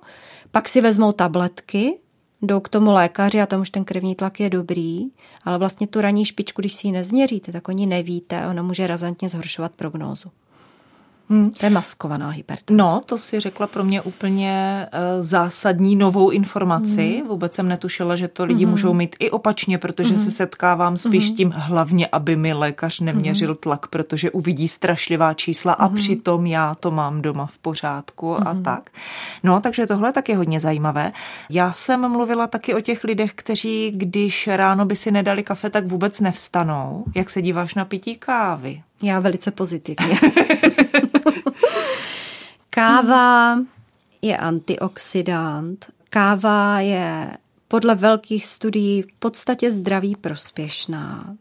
pak si vezmou tabletky, jdou k tomu lékaři a tam už ten krevní tlak je dobrý, ale vlastně tu ranní špičku, když si ji nezměříte, tak oni nevíte, ona může razantně zhoršovat prognózu. Hmm. To je maskovaná hypertenze. No, to si řekla pro mě úplně uh, zásadní novou informaci. Hmm. Vůbec jsem netušila, že to lidi hmm. můžou mít i opačně, protože hmm. se setkávám spíš hmm. s tím hlavně, aby mi lékař neměřil hmm. tlak, protože uvidí strašlivá čísla a hmm. přitom já to mám doma v pořádku hmm. a tak. No, takže tohle je taky hodně zajímavé. Já jsem mluvila taky o těch lidech, kteří, když ráno by si nedali kafe, tak vůbec nevstanou. Jak se díváš na pití kávy? Já velice pozitivně. Káva je antioxidant. Káva je podle velkých studií v podstatě zdraví prospěšná.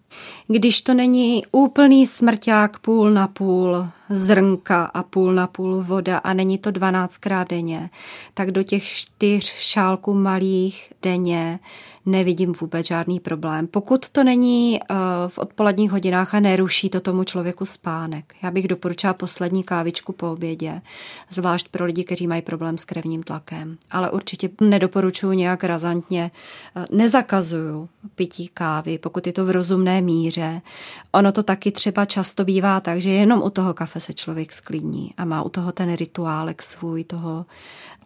Když to není úplný smrťák půl na půl zrnka a půl na půl voda a není to 12krát denně, tak do těch čtyř šálků malých denně nevidím vůbec žádný problém. Pokud to není uh, v odpoledních hodinách a neruší to tomu člověku spánek. Já bych doporučila poslední kávičku po obědě, zvlášť pro lidi, kteří mají problém s krevním tlakem. Ale určitě nedoporučuji nějak razantně, uh, nezakazuju pití kávy, pokud je to v rozumné míře. Ono to taky třeba často bývá tak, že jenom u toho kafe se člověk sklidní a má u toho ten rituálek svůj toho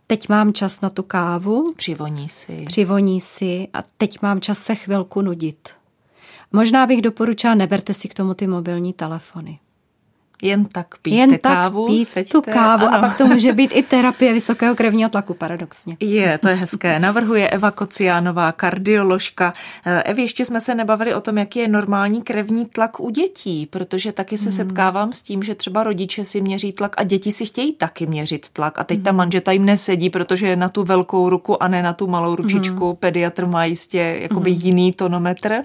teď mám čas na tu kávu. Přivoní si. Přivoní si a teď mám čas se chvilku nudit. Možná bych doporučila, neberte si k tomu ty mobilní telefony. Jen tak pít Jen kávu, tak pít seďte, tu kávu ano. a pak to může být i terapie vysokého krevního tlaku, paradoxně. Je, to je hezké. Navrhuje Eva Kociánová, kardioložka. Eh, Evi, ještě jsme se nebavili o tom, jaký je normální krevní tlak u dětí, protože taky se hmm. setkávám s tím, že třeba rodiče si měří tlak a děti si chtějí taky měřit tlak. A teď ta manžeta jim nesedí, protože je na tu velkou ruku a ne na tu malou ručičku. Hmm. Pediatr má jistě jakoby hmm. jiný tonometr.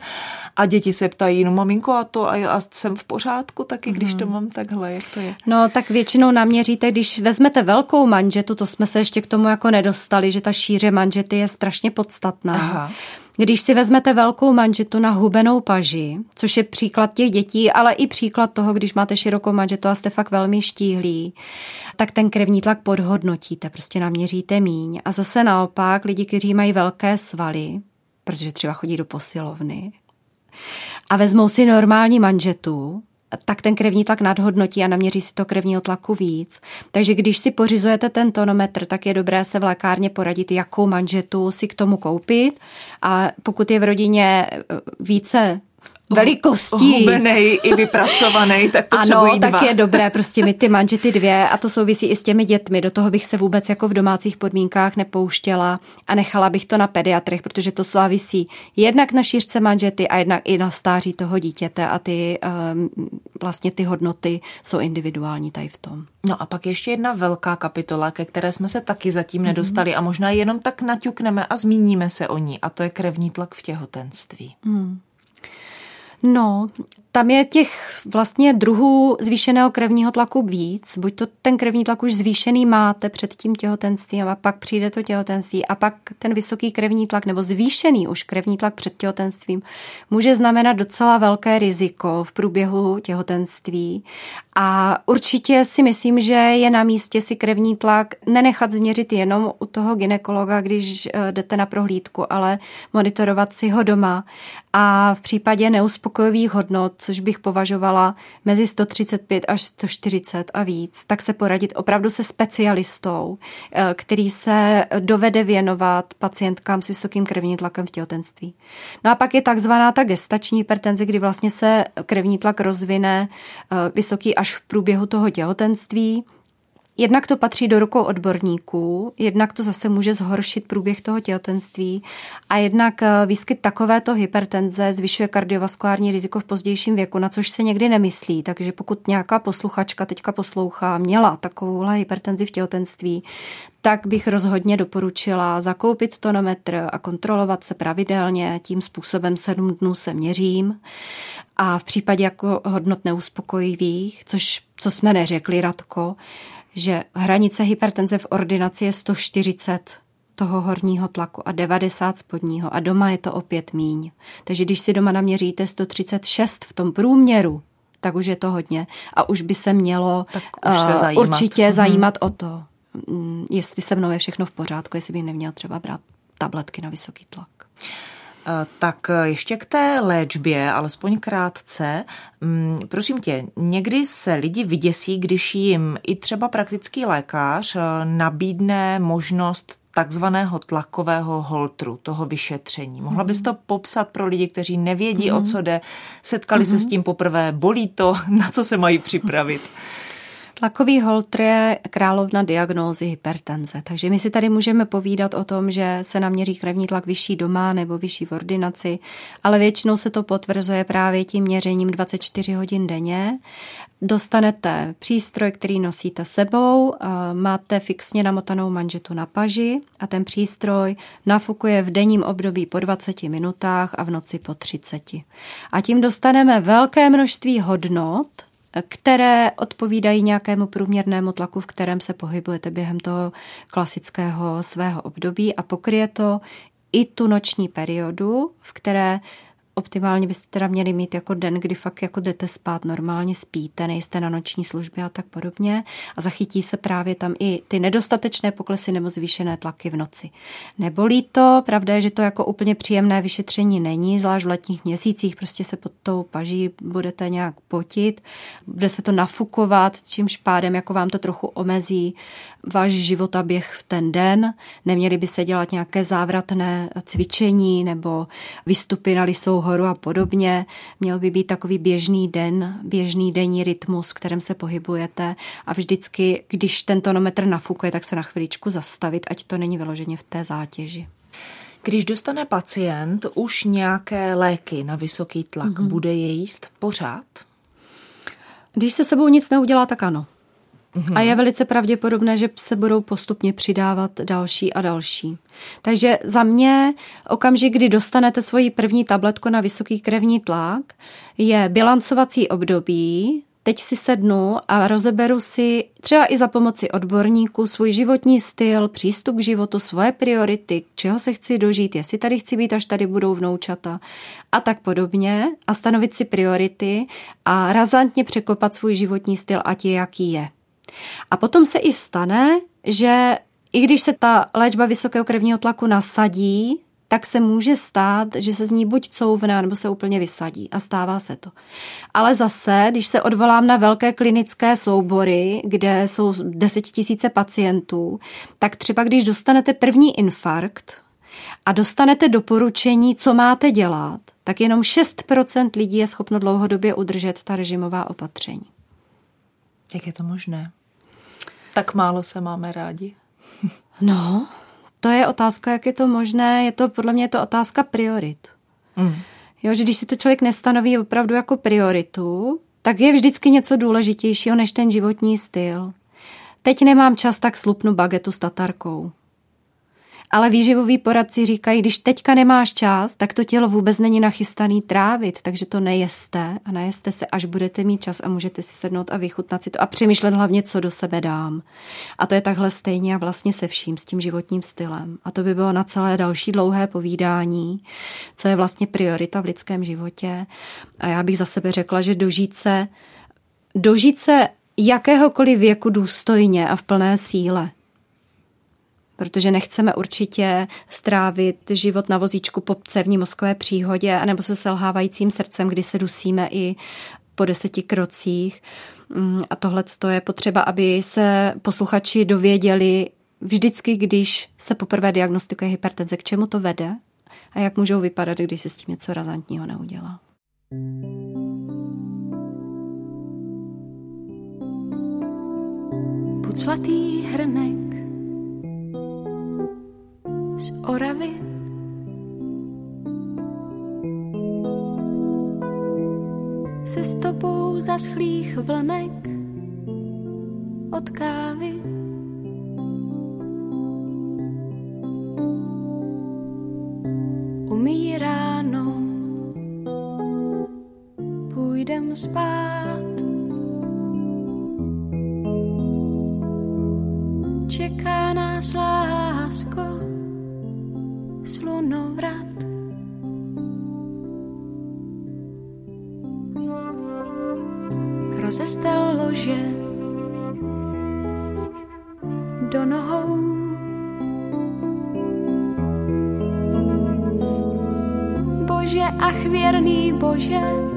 A děti se ptají, no maminko, a to a, a jsem v pořádku taky, když to mám takhle, jak to je? No tak většinou naměříte, když vezmete velkou manžetu, to jsme se ještě k tomu jako nedostali, že ta šíře manžety je strašně podstatná. Aha. Když si vezmete velkou manžetu na hubenou paži, což je příklad těch dětí, ale i příklad toho, když máte širokou manžetu a jste fakt velmi štíhlí, tak ten krevní tlak podhodnotíte, prostě naměříte míň. A zase naopak lidi, kteří mají velké svaly, protože třeba chodí do posilovny, a vezmou si normální manžetu, tak ten krevní tlak nadhodnotí a naměří si to krevního tlaku víc. Takže když si pořizujete ten tonometr, tak je dobré se v lékárně poradit, jakou manžetu si k tomu koupit. A pokud je v rodině více velikostí. Hubenej i vypracovaný, tak Ano, tak dva. je dobré prostě mít ty manžety dvě a to souvisí i s těmi dětmi. Do toho bych se vůbec jako v domácích podmínkách nepouštěla a nechala bych to na pediatrech, protože to souvisí jednak na šířce manžety a jednak i na stáří toho dítěte a ty um, vlastně ty hodnoty jsou individuální tady v tom. No a pak ještě jedna velká kapitola, ke které jsme se taky zatím mm-hmm. nedostali a možná jenom tak naťukneme a zmíníme se o ní a to je krevní tlak v těhotenství. Mm. No, tam je těch vlastně druhů zvýšeného krevního tlaku víc. Buď to ten krevní tlak už zvýšený máte před tím těhotenstvím a pak přijde to těhotenství a pak ten vysoký krevní tlak nebo zvýšený už krevní tlak před těhotenstvím může znamenat docela velké riziko v průběhu těhotenství. A určitě si myslím, že je na místě si krevní tlak nenechat změřit jenom u toho ginekologa, když eh, jdete na prohlídku, ale monitorovat si ho doma. A v případě neuspokojivých hodnot což bych považovala mezi 135 až 140 a víc, tak se poradit opravdu se specialistou, eh, který se dovede věnovat pacientkám s vysokým krevním tlakem v těhotenství. No a pak je takzvaná ta gestační hypertenze, kdy vlastně se krevní tlak rozvine eh, vysoký až v průběhu toho těhotenství. Jednak to patří do rukou odborníků, jednak to zase může zhoršit průběh toho těhotenství a jednak eh, výskyt takovéto hypertenze zvyšuje kardiovaskulární riziko v pozdějším věku, na což se někdy nemyslí. Takže pokud nějaká posluchačka teďka poslouchá, měla takovouhle hypertenzi v těhotenství, tak bych rozhodně doporučila zakoupit tonometr a kontrolovat se pravidelně. Tím způsobem sedm dnů se měřím. A v případě jako hodnot neuspokojivých, což co jsme neřekli, Radko, že hranice hypertenze v ordinaci je 140 toho horního tlaku a 90 spodního a doma je to opět míň. Takže když si doma naměříte 136 v tom průměru, tak už je to hodně a už by se mělo už se eh, zajímat. určitě hmm. zajímat o to, mm, jestli se mnou je všechno v pořádku, jestli bych neměl třeba brát tabletky na vysoký tlak. Eh, tak ještě k té léčbě, alespoň krátce. Mm, prosím tě, někdy se lidi vyděsí, když jim i třeba praktický lékař eh, nabídne možnost takzvaného tlakového holtru, toho vyšetření. Mohla bys to popsat pro lidi, kteří nevědí, mm-hmm. o co jde, setkali mm-hmm. se s tím poprvé, bolí to, na co se mají připravit? Tlakový holtr je královna diagnózy hypertenze, takže my si tady můžeme povídat o tom, že se naměří krevní tlak vyšší doma nebo vyšší v ordinaci, ale většinou se to potvrzuje právě tím měřením 24 hodin denně. Dostanete přístroj, který nosíte sebou, máte fixně namotanou manžetu na paži a ten přístroj nafukuje v denním období po 20 minutách a v noci po 30. A tím dostaneme velké množství hodnot, které odpovídají nějakému průměrnému tlaku, v kterém se pohybujete během toho klasického svého období. A pokryje to i tu noční periodu, v které Optimálně byste teda měli mít jako den, kdy fakt jako jdete spát, normálně spíte, nejste na noční službě a tak podobně a zachytí se právě tam i ty nedostatečné poklesy nebo zvýšené tlaky v noci. Nebolí to, pravda je, že to jako úplně příjemné vyšetření není, zvlášť v letních měsících, prostě se pod tou paží budete nějak potit, bude se to nafukovat, čímž pádem jako vám to trochu omezí váš životaběh v ten den, neměli by se dělat nějaké závratné cvičení nebo vystupy na lisou horu a podobně. Měl by být takový běžný den, běžný denní rytmus, v kterém se pohybujete a vždycky, když ten tonometr nafukuje, tak se na chviličku zastavit, ať to není vyloženě v té zátěži. Když dostane pacient už nějaké léky na vysoký tlak, mm-hmm. bude je jíst pořád? Když se sebou nic neudělá, tak ano. A je velice pravděpodobné, že se budou postupně přidávat další a další. Takže za mě okamžik, kdy dostanete svoji první tabletku na vysoký krevní tlak, je bilancovací období, teď si sednu a rozeberu si třeba i za pomoci odborníků svůj životní styl, přístup k životu, svoje priority, čeho se chci dožít, jestli tady chci být, až tady budou vnoučata a tak podobně a stanovit si priority a razantně překopat svůj životní styl, ať je jaký je. A potom se i stane, že i když se ta léčba vysokého krevního tlaku nasadí, tak se může stát, že se z ní buď couvne, nebo se úplně vysadí. A stává se to. Ale zase, když se odvolám na velké klinické soubory, kde jsou desetitisíce pacientů, tak třeba když dostanete první infarkt a dostanete doporučení, co máte dělat, tak jenom 6% lidí je schopno dlouhodobě udržet ta režimová opatření. Jak je to možné? Tak málo se máme rádi. No, to je otázka, jak je to možné. Je to, podle mě je to otázka priorit. Mm. Jo, že když si to člověk nestanoví opravdu jako prioritu, tak je vždycky něco důležitějšího než ten životní styl. Teď nemám čas, tak slupnu bagetu s tatarkou ale výživoví poradci říkají, když teďka nemáš čas, tak to tělo vůbec není nachystaný trávit, takže to nejeste a najeste se, až budete mít čas a můžete si sednout a vychutnat si to a přemýšlet hlavně, co do sebe dám. A to je takhle stejně a vlastně se vším, s tím životním stylem. A to by bylo na celé další dlouhé povídání, co je vlastně priorita v lidském životě. A já bych za sebe řekla, že dožít se, dožít se jakéhokoliv věku důstojně a v plné síle protože nechceme určitě strávit život na vozíčku po cévní mozkové příhodě anebo se selhávajícím srdcem, kdy se dusíme i po deseti krocích. Mm, a tohle je potřeba, aby se posluchači dověděli vždycky, když se poprvé diagnostikuje hypertenze, k čemu to vede a jak můžou vypadat, když se s tím něco razantního neudělá. Puclatý hrnek z Oravy. Se stopou zaschlých vlnek od kávy. Umí ráno, půjdem spát. Čeká nás lásko, slunovrat. Rozestel lože do nohou Bože a chvěrný Bože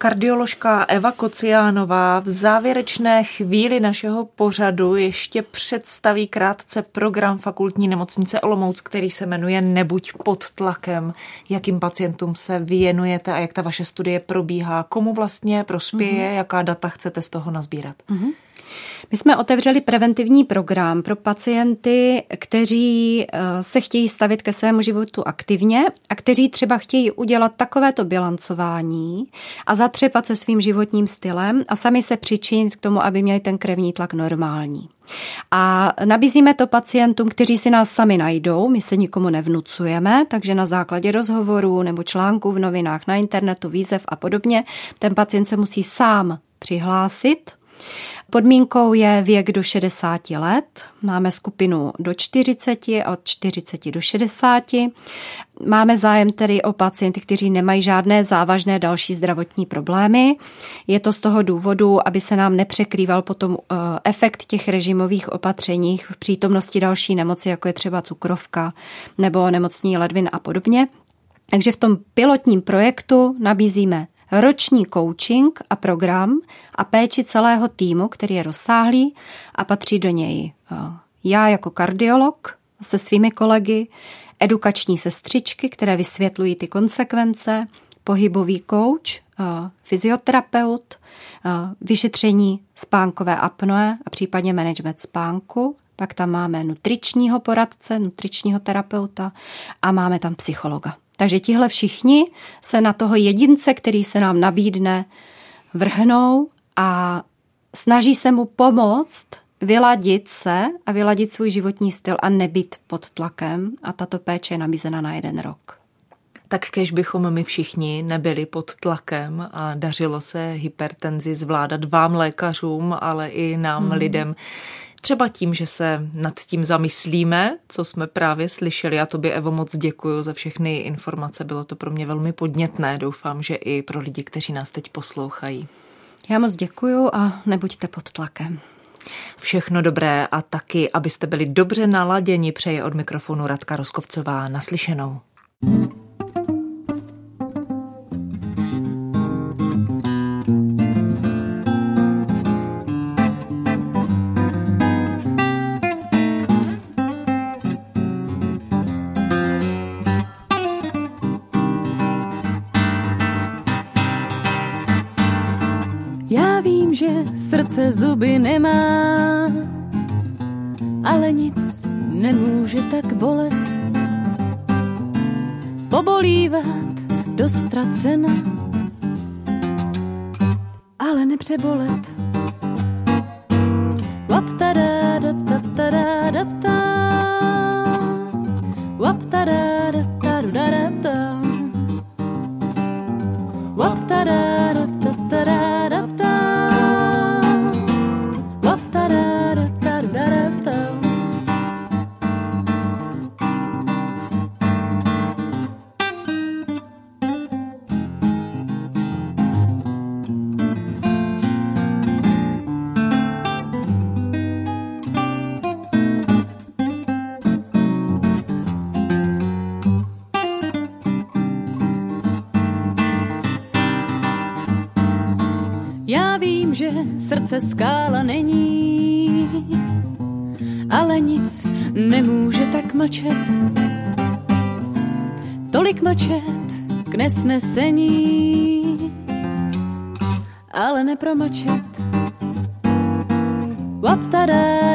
Kardioložka Eva Kociánová v závěrečné chvíli našeho pořadu ještě představí krátce program fakultní nemocnice Olomouc, který se jmenuje Nebuď pod tlakem. Jakým pacientům se věnujete a jak ta vaše studie probíhá, komu vlastně prospěje, mm-hmm. jaká data chcete z toho nazbírat. Mm-hmm. My jsme otevřeli preventivní program pro pacienty, kteří eh, se chtějí stavit ke svému životu aktivně a kteří třeba chtějí udělat takovéto bilancování a zatřepat se svým životním stylem a sami se přičinit k tomu, aby měli ten krevní tlak normální. A nabízíme to pacientům, kteří si nás sami najdou, my se nikomu nevnucujeme, takže na základě rozhovorů nebo článků v novinách, na internetu, výzev a podobně, ten pacient se musí sám přihlásit Podmínkou je věk do 60 let. Máme skupinu do 40 a od 40 do 60. Máme zájem tedy o pacienty, kteří nemají žádné závažné další zdravotní problémy. Je to z toho důvodu, aby se nám nepřekrýval potom eh, efekt těch režimových opatření v přítomnosti další nemoci, jako je třeba cukrovka nebo nemocní ledvin a podobně. Takže v tom pilotním projektu nabízíme roční coaching a program a péči celého týmu, který je rozsáhlý a patří do něj eh, já jako kardiolog se svými kolegy, edukační sestřičky, které vysvětlují ty konsekvence, pohybový coach, eh, fyzioterapeut, eh, vyšetření spánkové apnoe a případně management spánku. Pak tam máme nutričního poradce, nutričního terapeuta a máme tam psychologa. Takže tihle všichni se na toho jedince, který se nám nabídne, vrhnou a snaží se mu pomoct vyladit se a vyladit svůj životní styl a nebyt pod tlakem a tato péče je nabízena na jeden rok. Tak kež bychom my všichni nebyli pod tlakem a dařilo se hypertenzi zvládat vám lékařům, ale i nám hmm. lidem, Třeba tím, že se nad tím zamyslíme, co jsme právě slyšeli. Já tobě, Evo, moc děkuji za všechny informace. Bylo to pro mě velmi podnětné. Doufám, že i pro lidi, kteří nás teď poslouchají. Já moc děkuji a nebuďte pod tlakem. Všechno dobré a taky, abyste byli dobře naladěni, přeje od mikrofonu Radka Roskovcová. Naslyšenou. Srdce zuby nemá, ale nic nemůže tak bolet. Pobolívat dostracena, ale nepřebolet. Waptada, srdce skála není, ale nic nemůže tak mlčet. Tolik mlčet k nesnesení, ale nepromlčet. Waptada,